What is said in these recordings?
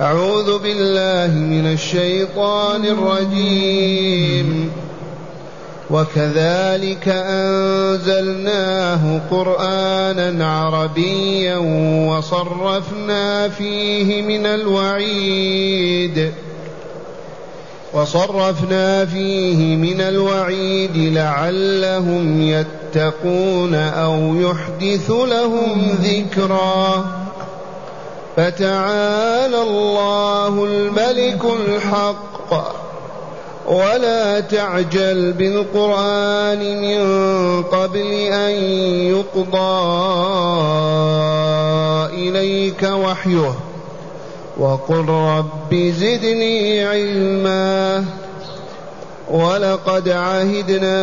أعوذ بالله من الشيطان الرجيم. وكذلك أنزلناه قرآنا عربيا وصرفنا فيه من الوعيد. وصرفنا فيه من الوعيد لعلهم يتقون أو يحدث لهم ذكرًا. فتعالى الله الملك الحق. ولا تعجل بالقرآن من قبل أن يقضى إليك وحيه. وقل رب زدني علما. ولقد عهدنا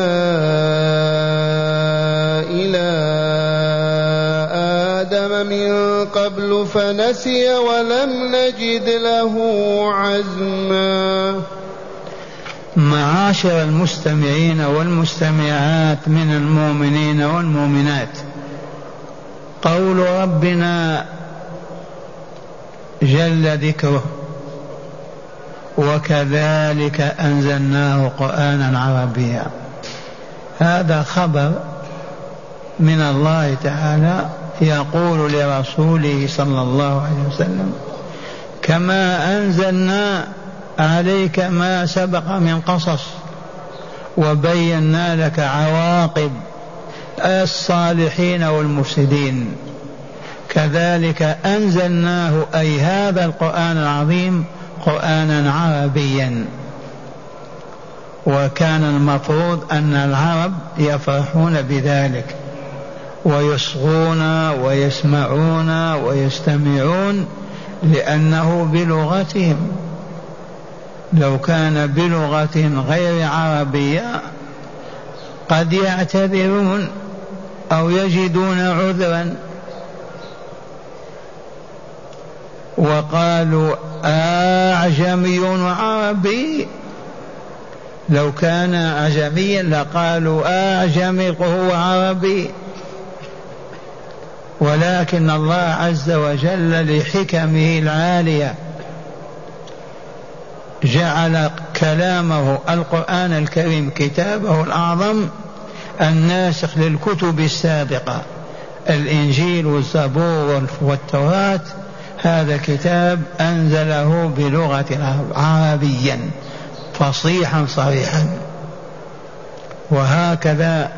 إلى آدم من قبل فنسي ولم نجد له عزما. معاشر المستمعين والمستمعات من المؤمنين والمؤمنات قول ربنا جل ذكره وكذلك أنزلناه قرآنا عربيا. هذا خبر من الله تعالى يقول لرسوله صلى الله عليه وسلم كما أنزلنا عليك ما سبق من قصص وبينا لك عواقب الصالحين والمفسدين. كذلك أنزلناه أي هذا القرآن العظيم قرآنا عربيا. وكان المفروض أن العرب يفرحون بذلك. ويصغون ويسمعون ويستمعون لأنه بلغتهم. لو كان بلغة غير عربية قد يعتذرون أو يجدون عذرا. وقالوا أعجمي وعربي لو كان أعجميا لقالوا أعجمي وهو عربي. ولكن الله عز وجل لحكمه العالية جعل كلامه القرآن الكريم كتابه الأعظم الناسخ للكتب السابقة الإنجيل والزبور والتوراة. هذا كتاب أنزله بلغة عربيا فصيحا صريحا. وهكذا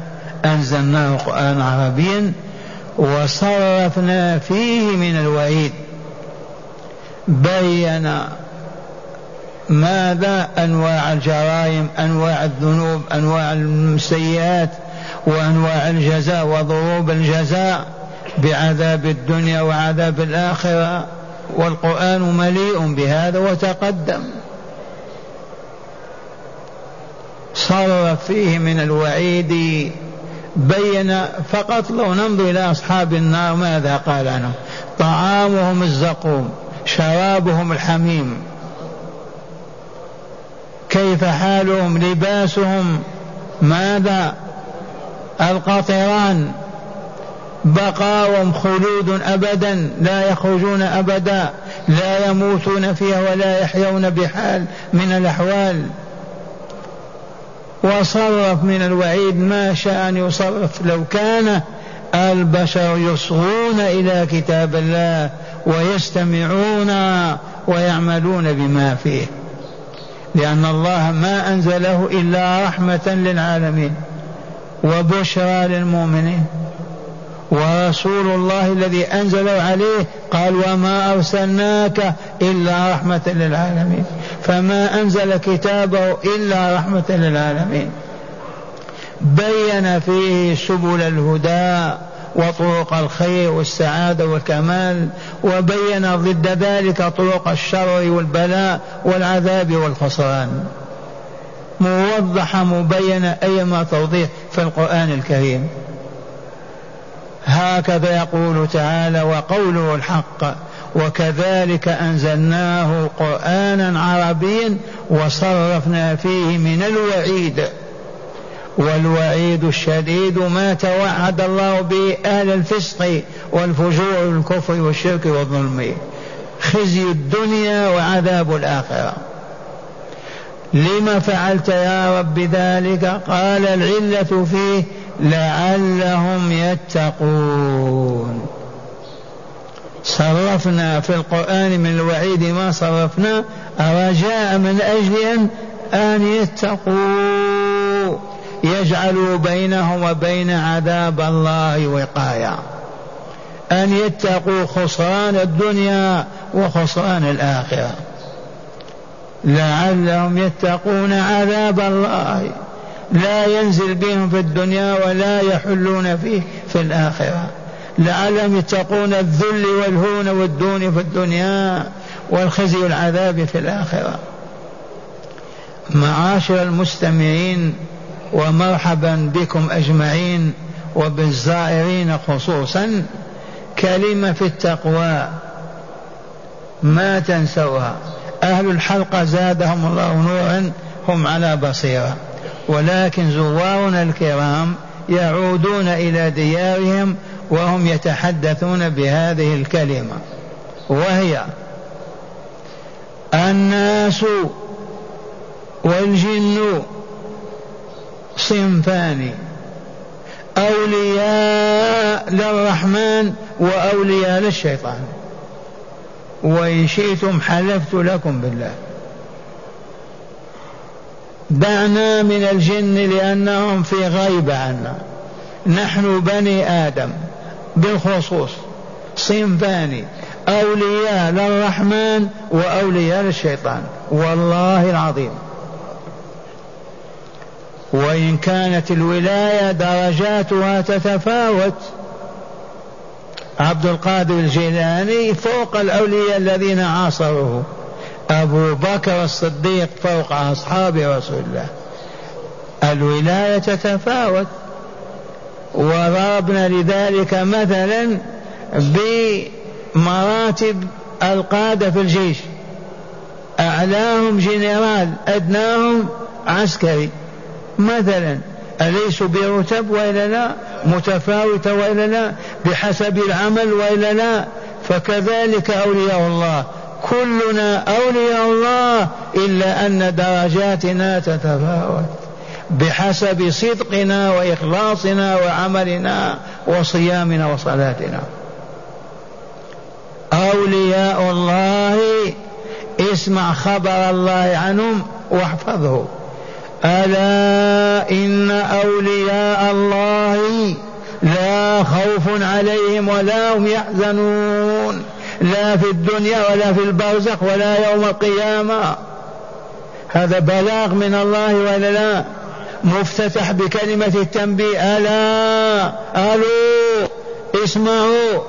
أنزلناه قرانا عربيا وصرفنا فيه من الوعيد. بين ماذا؟ أنواع الجرائم أنواع الذنوب أنواع السيئات وأنواع الجزاء وضروب الجزاء بعذاب الدنيا وعذاب الآخرة. والقرآن مليء بهذا وتقدم. صرف فيه من الوعيد بين فقط لو ننظر إلى أصحاب النار ماذا قال عنهم طعامهم الزقوم شرابهم الحميم. كيف حالهم؟ لباسهم ماذا؟ القطران. بقاهم خلود ابدا لا يخرجون ابدا لا يموتون فيها ولا يحيون بحال من الأحوال. وصرف من الوعيد ما شاء أن يصرف لو كان البشر يصغون إلى كتاب الله ويستمعون ويعملون بما فيه. لأن الله ما أنزله إلا رحمة للعالمين وبشرى للمؤمنين. ورسول الله الذي أنزله عليه قال وما أرسلناك إلا رحمة للعالمين. فما أنزل كتابه إلا رحمة للعالمين. بين فيه سبل الهدى وطرق الخير والسعادة والكمال وبين ضد ذلك طرق الشر والبلاء والعذاب والخسران. موضحة مبينة أيما توضيح في القرآن الكريم. هكذا يقول تعالى وقوله الحق وكذلك أنزلناه قرآنا عربيا وصرفنا فيه من الوعيد. والوعيد الشديد ما توعد الله به أهل الفسق والفجور والكفر والشرك والظلم. خزي الدنيا وعذاب الآخرة. لم فعلت يا رب ذلك؟ قال العلة فيه لعلهم يتقون. صرفنا في القرآن من الوعيد ما صرفنا رجاء من أجل أن يتقوا. يجعلوا بينهم وبين عذاب الله وقاية. أن يتقوا خسران الدنيا وخسران الآخرة. لعلهم يتقون عذاب الله. لا ينزل بهم في الدنيا ولا يحلون فيه في الآخرة. لعلهم يتقون الذل والهون والدون في الدنيا والخزي والعذاب في الآخرة. معاشر المستمعين ومرحبا بكم أجمعين وبالزائرين خصوصا. كلمة في التقوى ما تنسوها. أهل الحلقة زادهم الله نورا هم على بصيرة. ولكن زوارنا الكرام يعودون إلى ديارهم وهم يتحدثون بهذه الكلمة وهي الناس والجن صنفان أولياء للرحمن وأولياء للشيطان. وإن شئتم حلفت لكم بالله. دعنا من الجن لأنهم في غيبة عنا. نحن بني آدم بالخصوص صنفان أولياء للرحمن وأولياء للشيطان. والله العظيم. وإن كانت الولاية درجاتها تتفاوت عبد القادر الجيلاني فوق الأولياء الذين عاصروه. أبو بكر الصديق فوق أصحاب رسول الله. الولاية تتفاوت. وضربنا لذلك مثلا بمراتب القادة في الجيش. أعلاهم جنرال أدناهم عسكري. مثلا أليسوا برتب وإلا لا؟ متفاوتة وإلا لا؟ بحسب العمل وإلا لا؟ فكذلك أولياء الله. كلنا أولياء الله إلا أن درجاتنا تتفاوت. بحسب صدقنا وإخلاصنا وعملنا وصيامنا وصلاتنا. أولياء الله اسمع خبر الله عنهم واحفظه. ألا إن أولياء الله لا خوف عليهم ولا هم يحزنون. لا في الدنيا ولا في البرزخ ولا يوم القيامة. هذا بلاغ من الله ولا لا؟ مفتتح بكلمة التنبيه. ألا؟ ألو اسمعوا.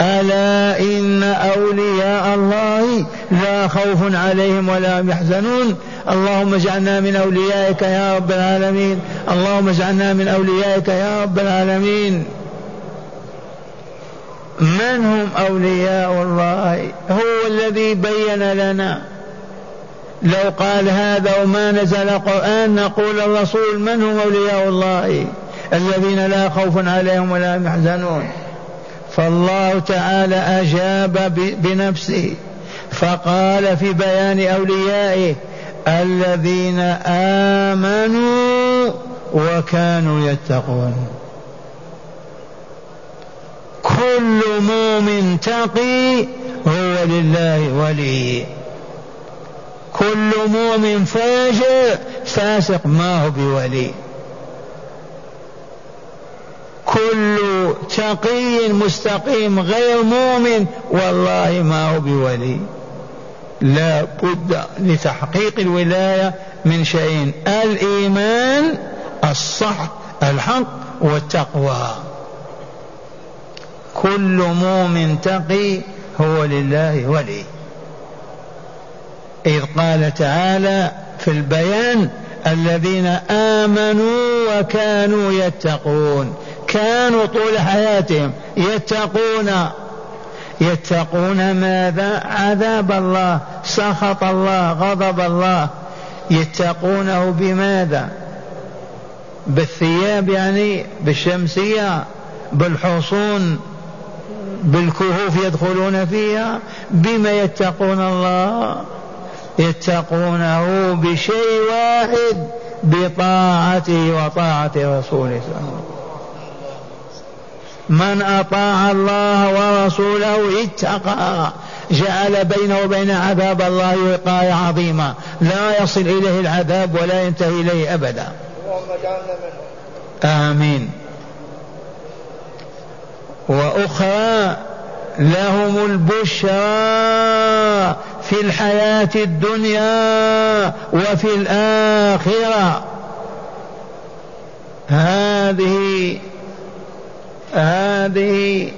ألا إن أولياء الله لا خوف عليهم ولا هم يحزنون؟ اللهم اجعلنا من أوليائك يا رب العالمين. اللهم اجعلنا من أوليائك يا رب العالمين. من هم أولياء الله هو الذي بين لنا. لو قال هذا وما نزل قرآن نقول الرسول من هم أولياء الله الذين لا خوف عليهم ولا هم يحزنون. فالله تعالى أجاب بنفسه. فقال في بيان أوليائه الذين آمنوا وكانوا يتقون. كل مؤمن تقي هو لله ولي. كل مؤمن فاجر فاسق ما هو بولي. كل تقي مستقيم غير مؤمن والله ما هو بولي. لا بد لتحقيق الولاية من شيئين الإيمان الصح الحق والتقوى. كل مؤمن تقي هو لله ولي. إذ قال تعالى في البيان الذين آمنوا وكانوا يتقون. كانوا طول حياتهم يتقون. يتقون ماذا؟ عذاب الله سخط الله غضب الله. يتقونه بماذا؟ بالثياب يعني بالشمسية بالحصون. بالكهوف يدخلون فيها بما يتقون الله يتقونه بشيء واحد بطاعته وطاعة رسوله صلى الله عليه وسلم. من أطاع الله ورسوله اتقى جعل بينه وبين عذاب الله وقاية عظيمة. لا يصل إليه العذاب ولا ينتهي إليه أبدا. آمين. وأخرى لهم البشرى في الحياة الدنيا وفي الآخرة. هذه هذه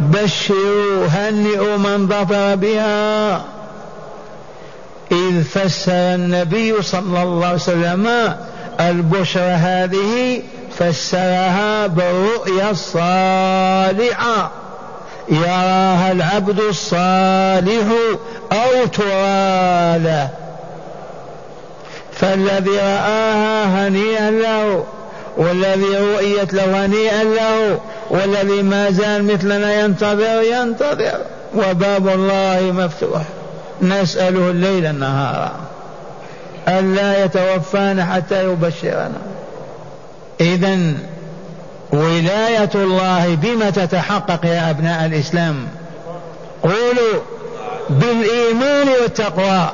بشروا هنئوا من ظفر بها. إذ فسر النبي صلى الله عليه وسلم البشرى هذه فسرها بالرؤيا الصالحة. يراها العبد الصالح أو ترى له فالذي رآها هنيئا له والذي رؤيت له هنيئا له والذي ما زال مثلنا ينتظر ينتظر. وباب الله مفتوح. نسأله الليل النهار ألا يتوفانا حتى يبشرنا. إذا ولاية الله بما تتحقق يا أبناء الإسلام. قولوا بالإيمان والتقوى.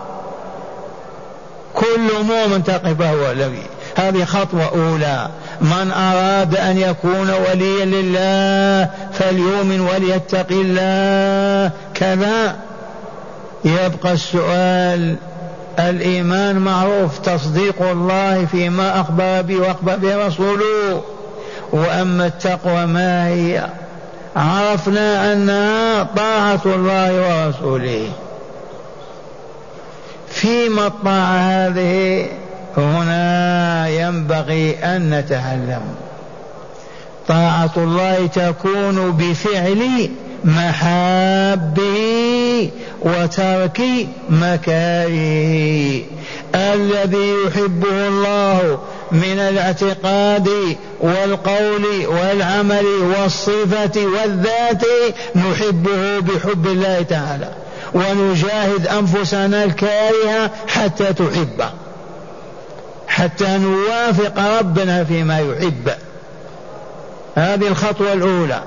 كل مؤمن تقي فهو ولي هذه خطوة أولى. من أراد أن يكون وليا لله فليؤمن وليتق الله. كذا. يبقى السؤال الإيمان معروف تصديق الله فيما أخبر به وأخبر به رسوله. وأما التقوى ما هي؟ عرفنا أنها طاعة الله ورسوله. فيما الطاعة هذه هنا ينبغي أن نتعلم. طاعة الله تكون بفعل محابه وترك مكاره الذي يحبه الله من الاعتقاد والقول والعمل والصفة والذات نحبه بحب الله تعالى. ونجاهد أنفسنا الكارهة حتى تحبه حتى نوافق ربنا فيما يحب. هذه الخطوة الأولى.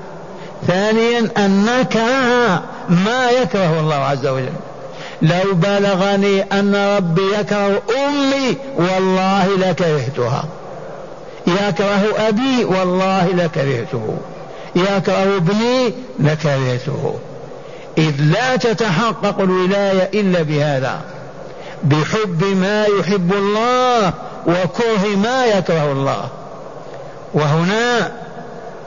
ثانيا أن نكره ما يكره الله عز وجل. لو بلغني أن ربي يكره أمي والله لكرهتها. يكره أبي والله لكرهته. يكره ابني لكرهته. إذ لا تتحقق الولاية إلا بهذا. بحب ما يحب الله وكره ما يكره الله. وهنا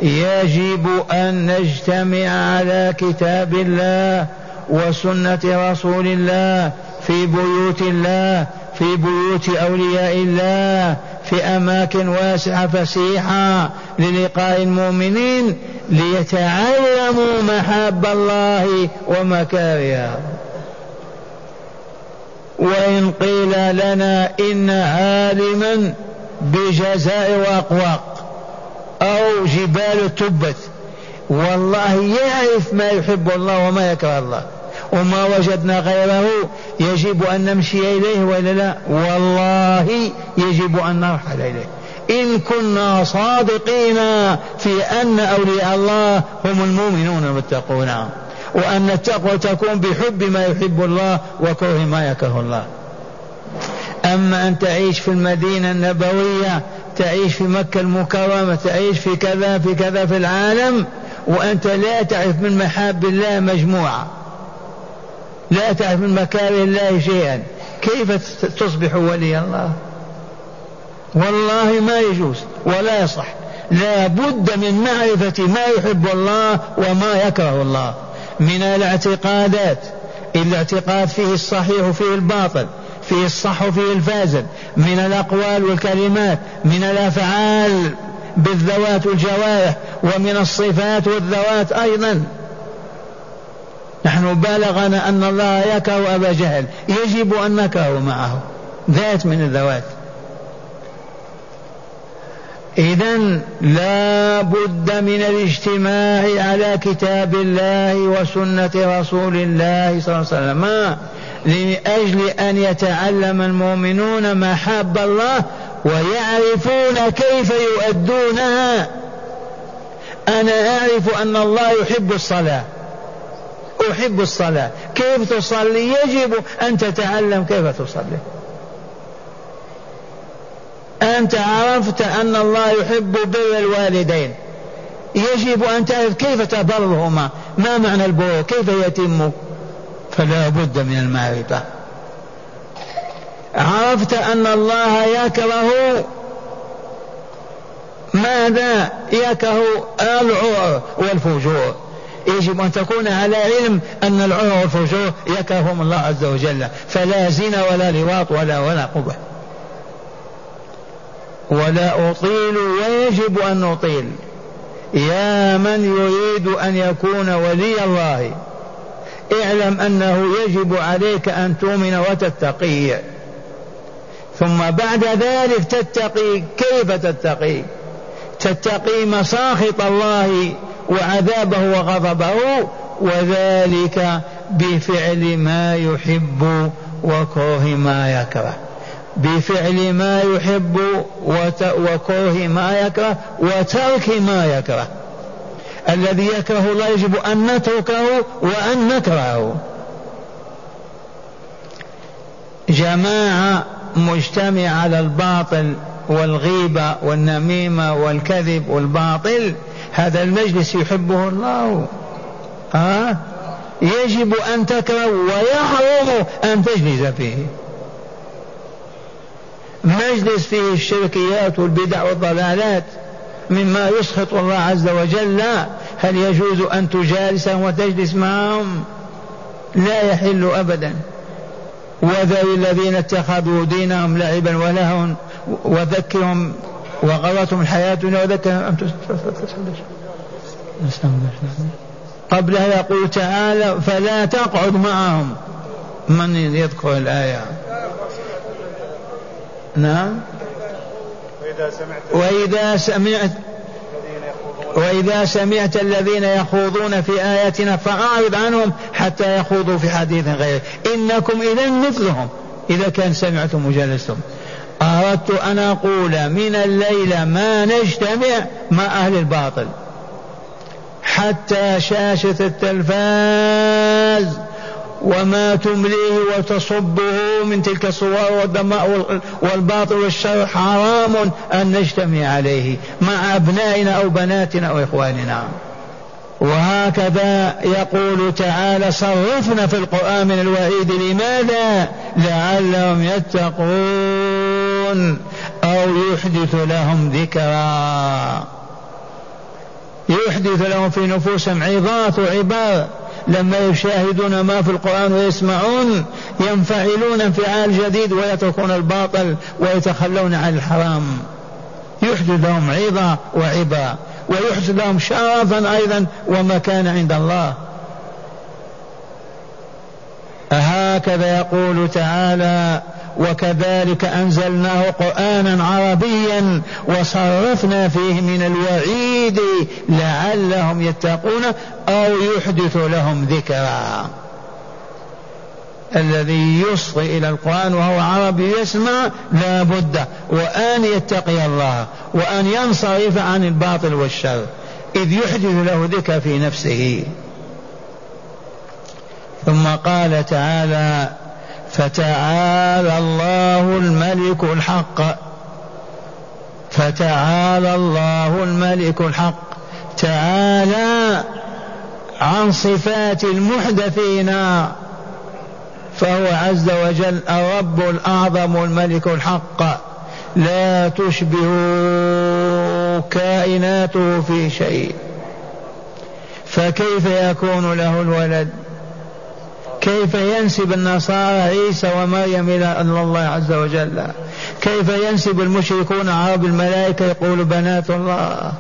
يجب أن نجتمع على كتاب الله وسنة رسول الله في بيوت الله في بيوت أولياء الله في أماكن واسعة فسيحة للقاء المؤمنين ليتعلموا محاب الله ومكارهه وإن قيل لنا إن عالما بجزاء وأقواق. أو جبال تبت. والله يعرف ما يحب الله وما يكره الله. وما وجدنا غيره يجب أن نمشي إليه وإلا لا. والله يجب أن نرحل إليه. إن كنا صادقين في أن أولياء الله هم المؤمنون المتقون. وأن التقوى تكون بحب ما يحب الله وكره ما يكره الله. أما أن تعيش في المدينة النبوية تعيش في مكة المكرمة تعيش في كذا في كذا في العالم وأنت لا تعرف من محاب الله مجموعة. لا تعرف من مكاره الله شيئا. كيف تصبح ولي الله؟ والله ما يجوز ولا يصح. لا بد من معرفة ما يحب الله وما يكره الله. من الاعتقادات. الاعتقاد فيه الصحيح وفيه الباطل. فيه الصح وفيه الفاسد من الأقوال والكلمات من الأفعال بالذوات والجوارح ومن الصفات والذوات أيضا. نحن بلغنا أن الله يكره أبا جهل يجب أن نكره معه. ذات من الذوات. إذا لا بد من الاجتماع على كتاب الله وسنة رسول الله صلى الله عليه وسلم. لأجل أن يتعلم المؤمنون محاب الله ويعرفون كيف يؤدونها. أنا أعرف أن الله يحب الصلاة. أحب الصلاة. كيف تصلي؟ يجب أن تتعلم كيف تصلي. أنت عرفت أن الله يحب بر الوالدين. يجب أن تعرف كيف تبرهما. ما معنى البر؟ كيف يتم؟ فلا بد من المعرفة. عرفت أن الله يكره ماذا؟ يكره العور والفجور. يجب أن تكون على علم أن العور والفجور يكرههم الله عز وجل. فلا زنا ولا لواط ولا ولا قبح. ولا أطيل ويجب أن نطيل يا من يريد أن يكون ولي الله اعلم أنه يجب عليك أن تؤمن وتتقي. ثم بعد ذلك تتقي كيف تتقي؟ تتقي مساخط الله وعذابه وغضبه وذلك بفعل ما يحب وكره ما يكره. بفعل ما يحب وكره ما يكره وترك ما يكره. الذي يكره الله يجب أن نتركه وأن نكرهه. جماعة مجتمع على الباطل والغيبة والنميمة والكذب والباطل. هذا المجلس يحبه الله. ها؟ يجب أن تكره ويحرم أن تجلس فيه. مجلس فيه الشركيات والبدع والضلالات مما يسخط الله عز وجل هل يجوز أن تجالسهم وتجلس معهم؟ لا يحل أبدا. وذل الذين اتخذوا دينهم لعبا ولهوا وذكرهم وغرتهم الحياة الدنيا وذكرهم. قبلها يقول تعالى فلا تقعد معهم. من يذكر الآية؟ نعم. وإذا سمعت وإذا سمعت وإذا سمعت الذين يخوضون في آياتنا فأعرض عنهم حتى يخوضوا في حديث غيره. إنكم إذا مثلهم. إذا كان سمعتم وجلستم. أردت أن أقول من الليلة ما نجتمع مع أهل الباطل. حتى شاشة التلفاز. وما تمليه وتصبه من تلك الصور والدماء والباطل والشر حرام أن نجتمع عليه مع أبنائنا أو بناتنا أو إخواننا. وهكذا يقول تعالى صرفنا في القرآن من الوعيد لماذا؟ لعلهم يتقون أو يحدث لهم ذكرا. يحدث لهم في نفوسهم عظات وعبار. لما يشاهدون ما في القرآن ويسمعون ينفعلون انفعال جديد ويتركون الباطل ويتخلون عن الحرام. يحدث لهم عظة وعبا ويحدث لهم شرفا أيضا ومكان عند الله. هكذا يقول تعالى وكذلك أنزلناه قرآنا عربيا وصرفنا فيه من الوعيد لعلهم يتقون أو يحدث لهم ذكرا. الذي يصغي إلى القرآن وهو عربي يسمع لا بد وأن يتقي الله وأن ينصرف عن الباطل والشر. إذ يحدث له ذكر في نفسه. ثم قال تعالى فتعالى الله الملك الحق. فتعالى الله الملك الحق. تعالى عن صفات المحدثين. فهو عز وجل الرب الأعظم الملك الحق. لا تشبه كائناته في شيء. فكيف يكون له الولد؟ كيف ينسب النصارى عيسى ومريم إلى الله عز وجل؟ كيف ينسب المشركون عرب الملائكة يقول بنات الله؟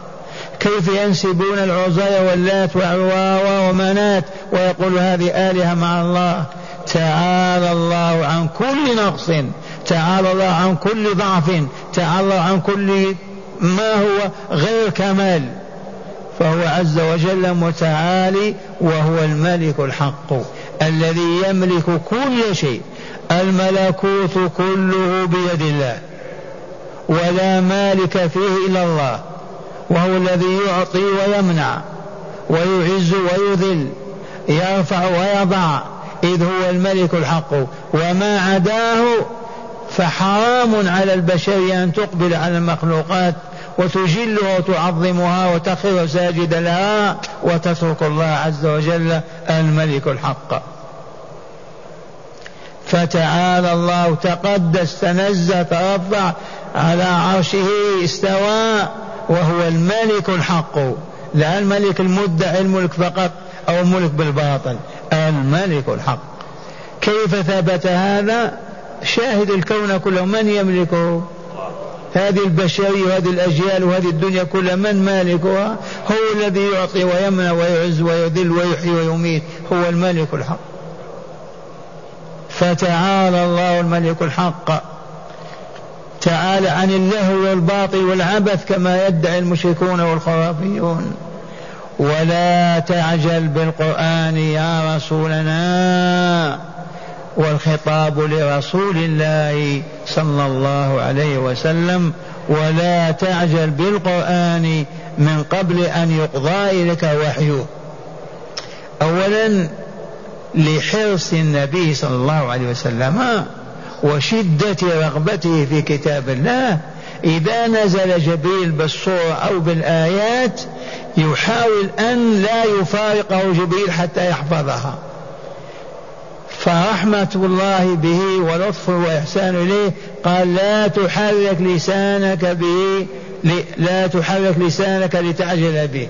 كيف ينسبون العزي واللات وعواوى ومنات ويقول هذه آلهة مع الله؟ تعالى الله عن كل نقص تعالى الله عن كل ضعف تعالى الله عن كل ما هو غير كمال. فهو عز وجل متعالي وهو الملك الحق. الذي يملك كل شيء الملكوت كله بيد الله ولا مالك فيه إلا الله وهو الذي يعطي ويمنع ويعز ويذل يرفع ويضع إذ هو الملك الحق وما عداه فحرام على البشر أن تقبل على المخلوقات وتجلها وتعظمها وتخر ساجد لها وتترك الله عز وجل الملك الحق. فتعالى الله تقدس تنزه ترفع على عرشه استوى وهو الملك الحق. لا الملك المدعي الملك فقط أو الملك بالباطل الملك الحق. كيف ثبت هذا؟ شاهد الكون كله من يملكه؟ هذه البشرية وهذه الأجيال وهذه الدنيا كلها من مالكها؟ هو الذي يعطي ويمنع ويعز ويذل ويحيي ويميت هو الملك الحق. فتعالى الله الملك الحق. تعالى عن اللهو والباطل والعبث كما يدعي المشركون والخرافيون. ولا تعجل بالقرآن يا رسولنا. والخطاب لرسول الله صلى الله عليه وسلم ولا تعجل بالقرآن من قبل أن يقضى إليك وحيه. أولا لحرص النبي صلى الله عليه وسلم وشدة رغبته في كتاب الله إذا نزل جبريل بالصورة أو بالآيات يحاول أن لا يفارقه جبريل حتى يحفظها. فرحمة الله به ولطفه وإحسان إليه. قال لا تحرك لسانك به لا تحرك لسانك لتعجل به.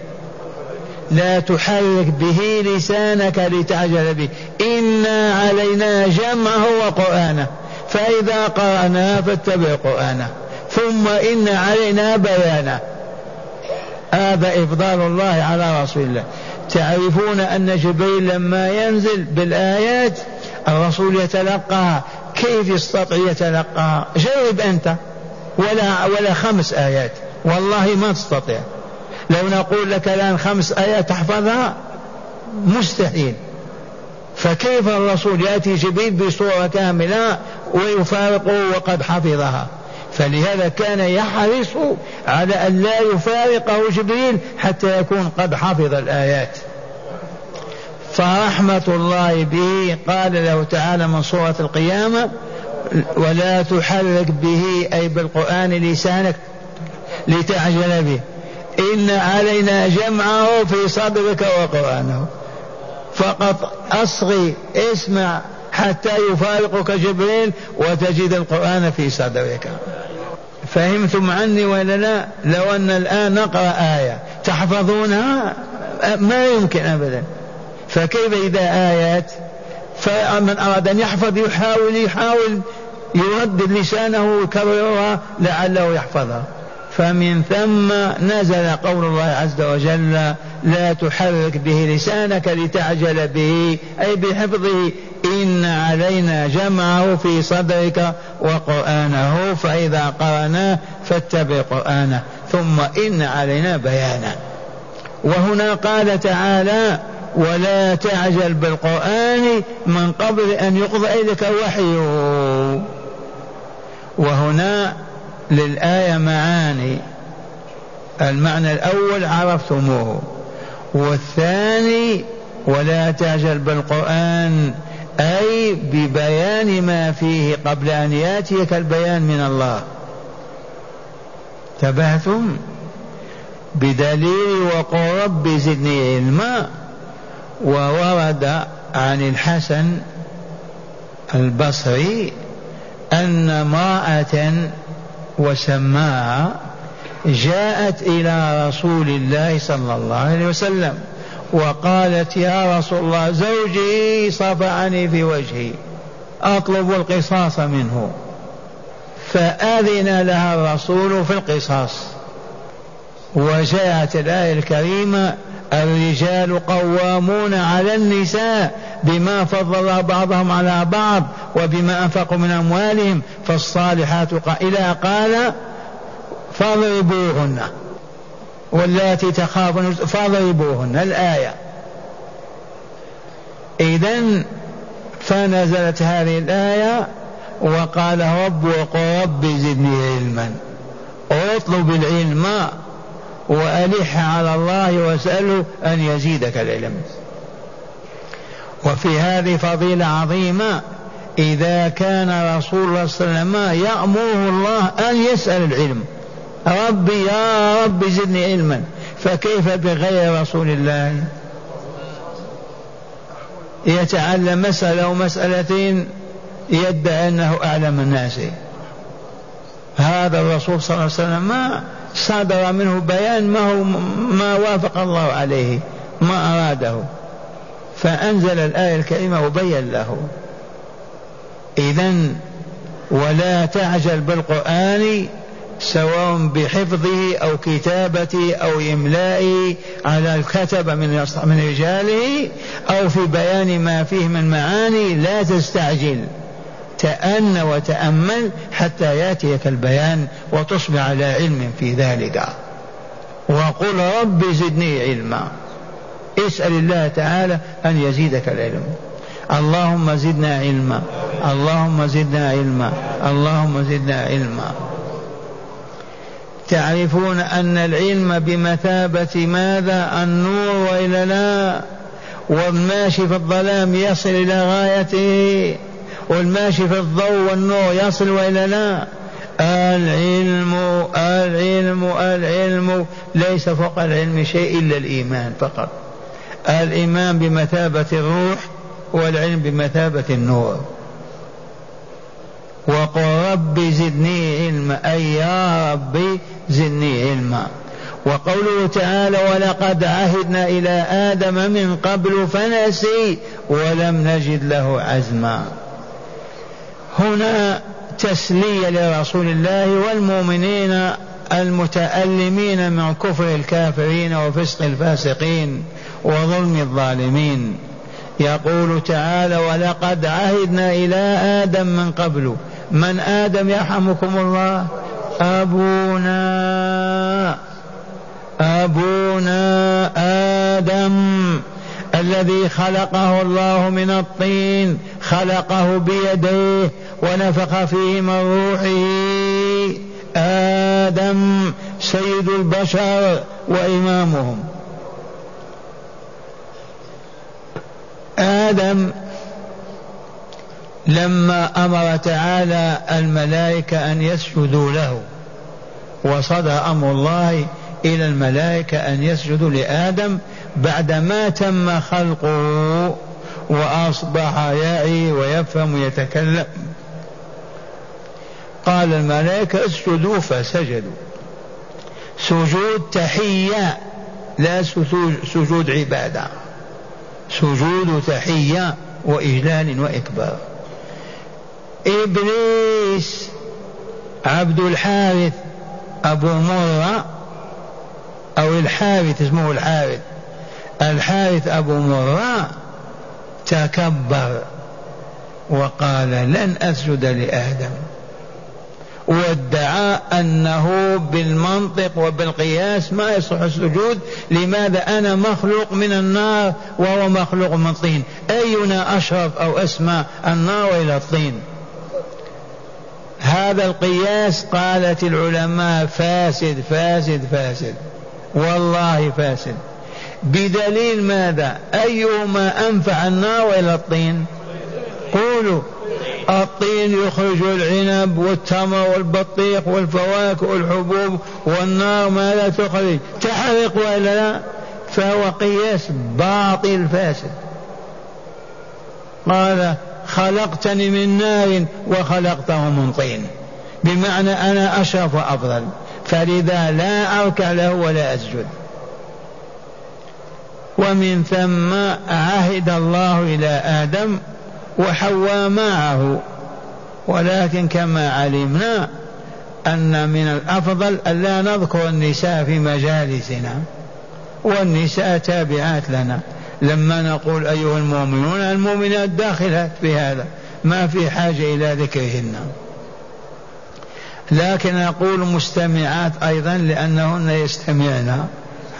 لا تحرك به لسانك لتعجل به. إنا علينا جمعه وقرآنه. فإذا قرأناه فاتبع قرآنه. ثم إن علينا بيانه. هذا إفضال الله على رسول الله. تعرفون أن جبريل لما ينزل بالآيات الرسول يتلقاها كيف يستطيع يتلقاها جرب أنت. ولا ولا خمس آيات. والله ما تستطيع. لو نقول لك الآن خمس آيات تحفظها مستحيل. فكيف الرسول يأتي جبريل بصورة كاملة ويفارقه وقد حفظها؟ فلهذا كان يحرص على أن لا يفارقه جبريل حتى يكون قد حفظ الآيات. فرحمة الله به قال له تعالى من سورة القيامة ولا تحرك به أي بالقرآن لسانك لتعجل به إن علينا جمعه في صدرك وقرآنه فقط أصغي اسمع حتى يفارقك جبريل وتجد القرآن في صدرك فهمتم عني ولا لا لو أن الآن نقرأ آية تحفظونها؟ ما يمكن أبدا فكيف إذا آيات فمن أراد أن يحفظ يحاول يحاول يردد لسانه ويكررها لعله يحفظها فمن ثم نزل قول الله عز وجل لا تحرك به لسانك لتعجل به أي بحفظه إن علينا جمعه في صدرك وقرآنه فإذا قرأناه فاتبع قرآنه ثم إن علينا بيانه. وهنا قال تعالى ولا تعجل بالقرآن من قبل أن يقضى إليك وحيه. وهنا للآية معاني. المعنى الأول عرفتموه. والثاني ولا تعجل بالقرآن أي ببيان ما فيه قبل أن يأتيك البيان من الله. تبهتم بدليل وقل رب زدني علما. وورد عن الحسن البصري أن امرأة وسماها جاءت إلى رسول الله صلى الله عليه وسلم وقالت يا رسول الله زوجي صفعني في وجهي أطلب القصاص منه. فأذن لها الرسول في القصاص. وجاءت الآية الكريمة الرجال قوامون على النساء بما فضل بعضهم على بعض وبما أنفقوا من أموالهم فالصالحات إلى قال فاضربوهن. واللاتي تخافون فاضربوهن. الآية. إذا فنزلت هذه الآية وقال رب وقل رب زدني علما. أطلب العلم وألح على الله واسأله أن يزيدك العلم وفي هذه فضيلة عظيمة إذا كان رسول الله صلى الله عليه وسلم يأمره الله أن يسأل العلم ربي يا رب زدني علما فكيف بغير رسول الله؟ يتعلم مسألة أو مسألتين يدعي أنه أعلم الناس. هذا الرسول صلى الله عليه وسلم ما صدر منه بيان ما هو ما وافق الله عليه ما أراده. فأنزل الآية الكريمة وبين له. إذا ولا تعجل بالقرآن سواء بحفظه أو كتابته أو إملائه على الكتب من من رجاله أو في بيان ما فيه من معاني لا تستعجل. تأن وتأمل حتى يأتيك البيان وتصبح على علم في ذلك. وقل رب زدني علما. اسأل الله تعالى أن يزيدك العلم. اللهم زدنا علما. اللهم زدنا علما. اللهم زدنا علما. تعرفون أن العلم بمثابة ماذا؟ النور وإلا لا. والماشي في الظلام يصل إلى غايته. والماشي في الضوء والنور يصل وإلا لا. العلم العلم العلم. ليس فوق العلم شيء إلا الإيمان فقط. الإيمان بمثابة الروح والعلم بمثابة النور. وقل رب زدني علما. أي يا ربي زدني علما. وقوله تعالى ولقد عهدنا إلى آدم من قبل فنسي ولم نجد له عزما. هنا تسلية لرسول الله والمؤمنين المتألمين من كفر الكافرين وفسق الفاسقين وظلم الظالمين. يقول تعالى ولقد عهدنا إلى آدم من قبل. من آدم يرحمكم الله؟ أبونا. أبونا آدم. الذي خلقه الله من الطين خلقه بيديه ونفخ فيه من روحه. آدم سيد البشر وإمامهم. آدم لما أمر تعالى الملائكة أن يسجدوا له وصدر أمر الله إلى الملائكة أن يسجدوا لآدم بعدما تم خلقه وأصبح يعي ويفهم ويتكلم. قال الملائكة اسجدوا فسجدوا. سجود تحية لا سجود عبادة. سجود تحية وإجلال وإكبار. إبليس عبد الحارث أبو مرة أو الحارث اسمه الحارث الحارث أبو مرة تكبر وقال لن أسجد لآدم. وادعى أنه بالمنطق وبالقياس ما يصح السجود لماذا أنا مخلوق من النار وهو مخلوق من طين؟ أينا أشرف أو أسمى النار إلى الطين؟ هذا القياس قالت العلماء فاسد فاسد فاسد. والله فاسد. بدليل ماذا؟ أيهما أنفع النار إلى الطين؟ قولوا. الطين يخرج العنب والتمر والبطيخ والفواكه والحبوب والنار ماذا تخرج. تحرق ولا لا؟ فهو قياس باطل فاسد. قال خلقتني من نار وخلقته من طين. بمعنى أنا أشرف وأفضل. فلذا لا أركع له ولا أسجد. ومن ثم عهد الله إلى آدم وحواء معه. ولكن كما علمنا أن من الأفضل ألا نذكر النساء في مجالسنا والنساء تابعات لنا. لما نقول أيها المؤمنون المؤمنات داخلات في هذا ما في حاجة إلى ذكرهن. لكن أقول مستمعات أيضا لأنهن يستمعن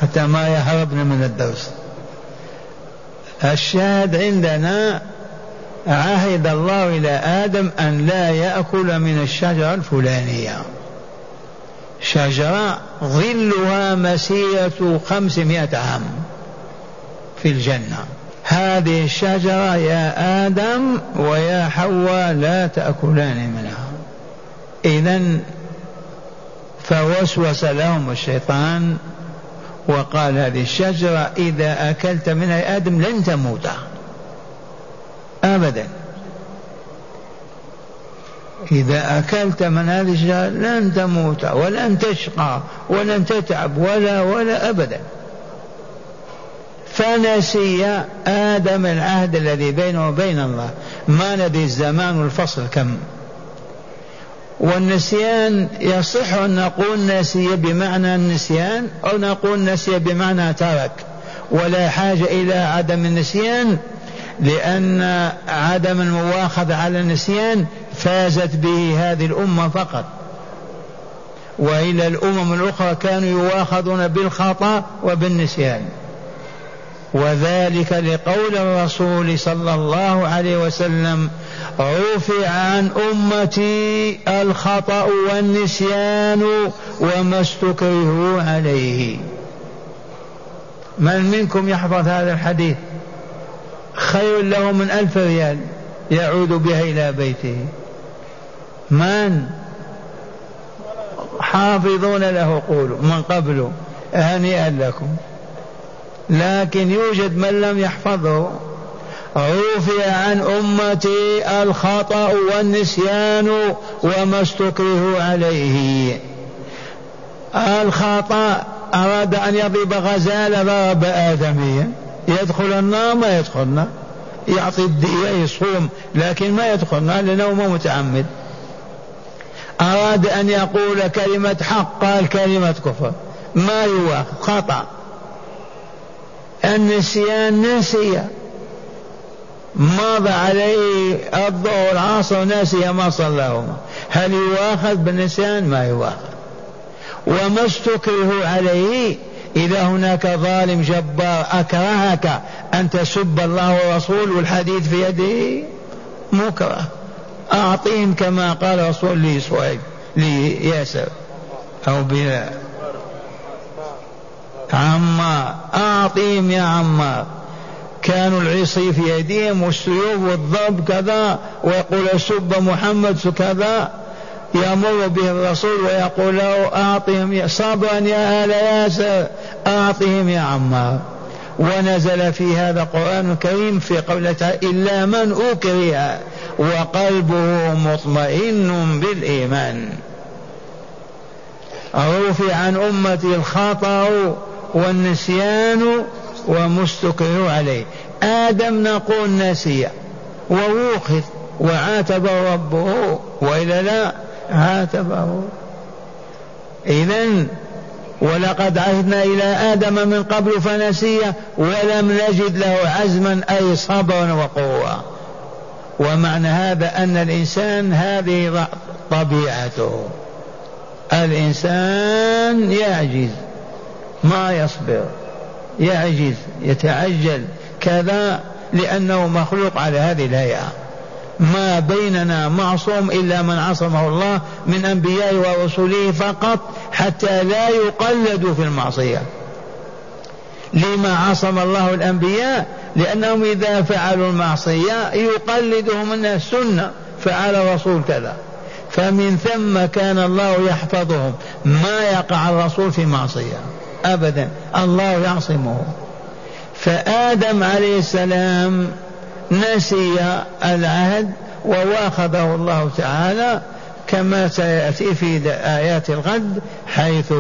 حتى ما يهربن من الدرس. الشاهد عندنا عهد الله إلى آدم أن لا يأكل من الشجرة الفلانية. شجرة ظلها مسيرة خمسمائة عام في الجنة. هذه الشجرة يا آدم ويا حواء لا تأكلان منها. إذا فوسوس لهم الشيطان وقال هذه الشجرة إذا أكلت منها آدم لن تموت. أبدا. إذا أكلت من هذه الشجرة لن تموت ولن تشقى ولن تتعب ولا ولا أبدا. فنسي آدم العهد الذي بينه وبين الله. ما ندري الزمان والفصل كم. والنسيان يصح أن نقول نسي بمعنى النسيان أو نقول نسي بمعنى ترك. ولا حاجة إلى عدم النسيان لأن عدم المواخذة على النسيان فازت به هذه الأمة فقط. وإلى الأمم الأخرى كانوا يواخذون بالخطأ وبالنسيان. وذلك لقول الرسول صلى الله عليه وسلم رفع عن أمتي الخطأ والنسيان وما استكرهوا عليه. من منكم يحفظ هذا الحديث؟ خير له من ألف ريال يعود بها إلى بيته. من؟ حافظون له قولوا من قبل هنيئا لكم. لكن يوجد من لم يحفظه. رفع عن أمتي الخطأ والنسيان وما استكرهوا عليه. الخطأ أراد أن يضرب غزالة ضرب آدميا يدخل النار ما يدخل النار يعطي الدية يصوم لكن ما يدخل النار لأنه متعمد. أراد أن يقول كلمة حق قال كلمة كفر. ما يواخذ خطأ. النسيان نسي مضى عليه الظهر؟ العصر نسي ما صلاهما هل يؤاخذ؟ بالنسيان ما يؤاخذ. وما استكره عليه؟ إذا هناك ظالم جبار أكرهك أن تسب الله ورسوله والحديث في يده؟ مكره أعطيهم كما قال رسول لي لياسر أو بلال عمار أعطيهم يا عمار كانوا العصي في أيديهم والسيوف والضرب كذا ويقول سب محمد كذا. يمر به الرسول ويقول له أعطهم صبرا يا آل ياسر أعطهم يا عمار ونزل في هذا القرآن الكريم في قوله إلا من أكره وقلبه مطمئن بالإيمان. رفع عن أمتي الخطأ. والنسيان ومستكر عليه. آدم نقول نسي ووخذ وعاتبه ربه وإلا لا عاتبه. إذا ولقد عهدنا إلى آدم من قبل فنسي ولم نجد له عزما أي صبرا وقوة. ومعنى هذا أن الإنسان هذه طبيعته. الإنسان يعجز. ما يصبر يعجز يتعجل. كذا لأنه مخلوق على هذه الهيئة. ما بيننا معصوم إلا من عصمه الله من أنبيائه ورسله فقط حتى لا يقلدوا في المعصية. لما عصم الله الأنبياء؟ لأنهم إذا فعلوا المعصية يقلدهم الناس سنة فعل الرسول كذا. فمن ثم كان الله يحفظهم. ما يقع الرسول في معصية. ابدا. الله يعصمه. فآدم عليه السلام نسي العهد وواخذه الله تعالى كما سيأتي في آيات الغد حيث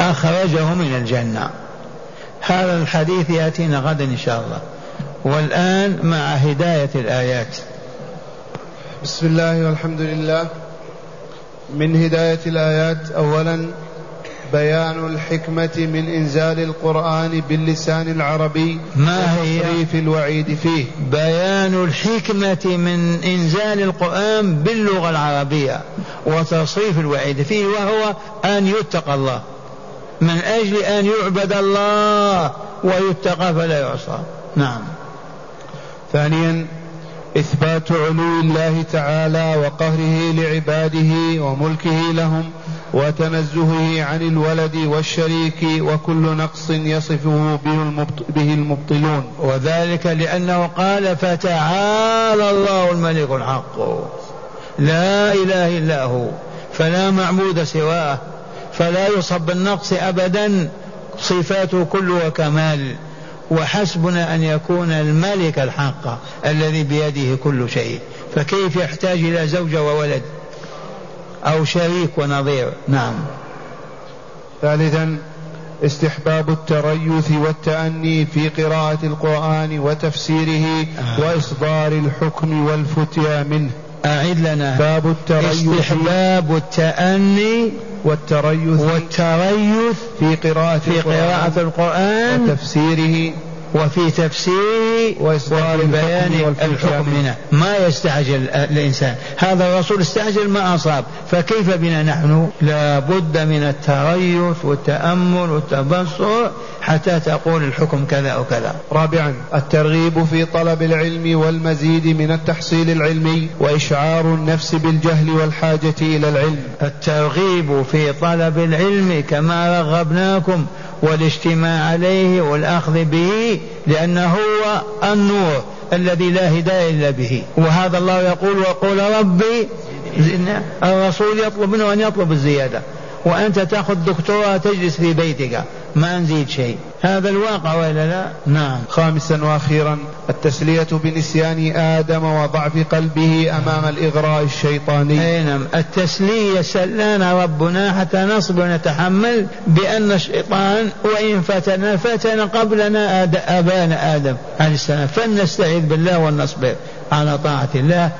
أخرجه من الجنة. هذا الحديث يأتينا غدا إن شاء الله. والآن مع هداية الآيات. بسم الله والحمد لله. من هداية الآيات اولا بيان الحكمة من إنزال القرآن باللسان العربي ما هي؟ وتصريف الوعيد فيه. بيان الحكمة من إنزال القرآن باللغة العربية وتصريف الوعيد فيه وهو أن يتقى الله. من أجل أن يعبد الله ويتقى فلا يعصى. نعم. ثانيا إثبات علو الله تعالى وقهره لعباده وملكه لهم وتنزهه عن الولد والشريك وكل نقص يصفه به المبطلون. وذلك لأنه قال فتعالى الله الملك الحق لا إله إلا هو فلا معبود سواه فلا يصب بالنقص أبدا صفاته كلها كمال وحسبنا أن يكون الملك الحق الذي بيده كل شيء. فكيف يحتاج إلى زوجة وولد؟ أو شريك ونظير. نعم. ثالثا استحباب التريث والتأني في قراءة القرآن وتفسيره آه. وإصدار الحكم والفتيا منه. أعد لنا. باب التريث استحباب التأني والتريث والتريث في قراءة في قراءة القرآن وتفسيره وفي تفسيره وإصدار بيان الحكم. منه ما يستعجل الإنسان. هذا الرسول استعجل ما أصاب. فكيف بنا نحن؟ لا بد من التريث والتأمل والتبصر حتى تقول الحكم كذا أو كذا. رابعا الترغيب في طلب العلم والمزيد من التحصيل العلمي وإشعار النفس بالجهل والحاجة إلى العلم. الترغيب في طلب العلم كما رغبناكم والاجتماع عليه والأخذ به لأنه هو النور الذي لا هداية إلا به. وهذا الله يقول وقول ربي الرسول يطلب منه أن يطلب الزيادة. وأنت تأخذ دكتوراه تجلس في بيتك. ما نزيد شيء. هذا الواقع ولا لا؟ نعم. خامسا وأخيرا التسلية بنسيان آدم وضعف قلبه أمام الإغراء الشيطاني. أي نعم. التسلية سلانا ربنا حتى نصبر ونتحمل بأن الشيطان وإن فتن فتن قبلنا آد أبانا آدم عليه السلام. فلنستعيذ بالله ونصبر على طاعة الله.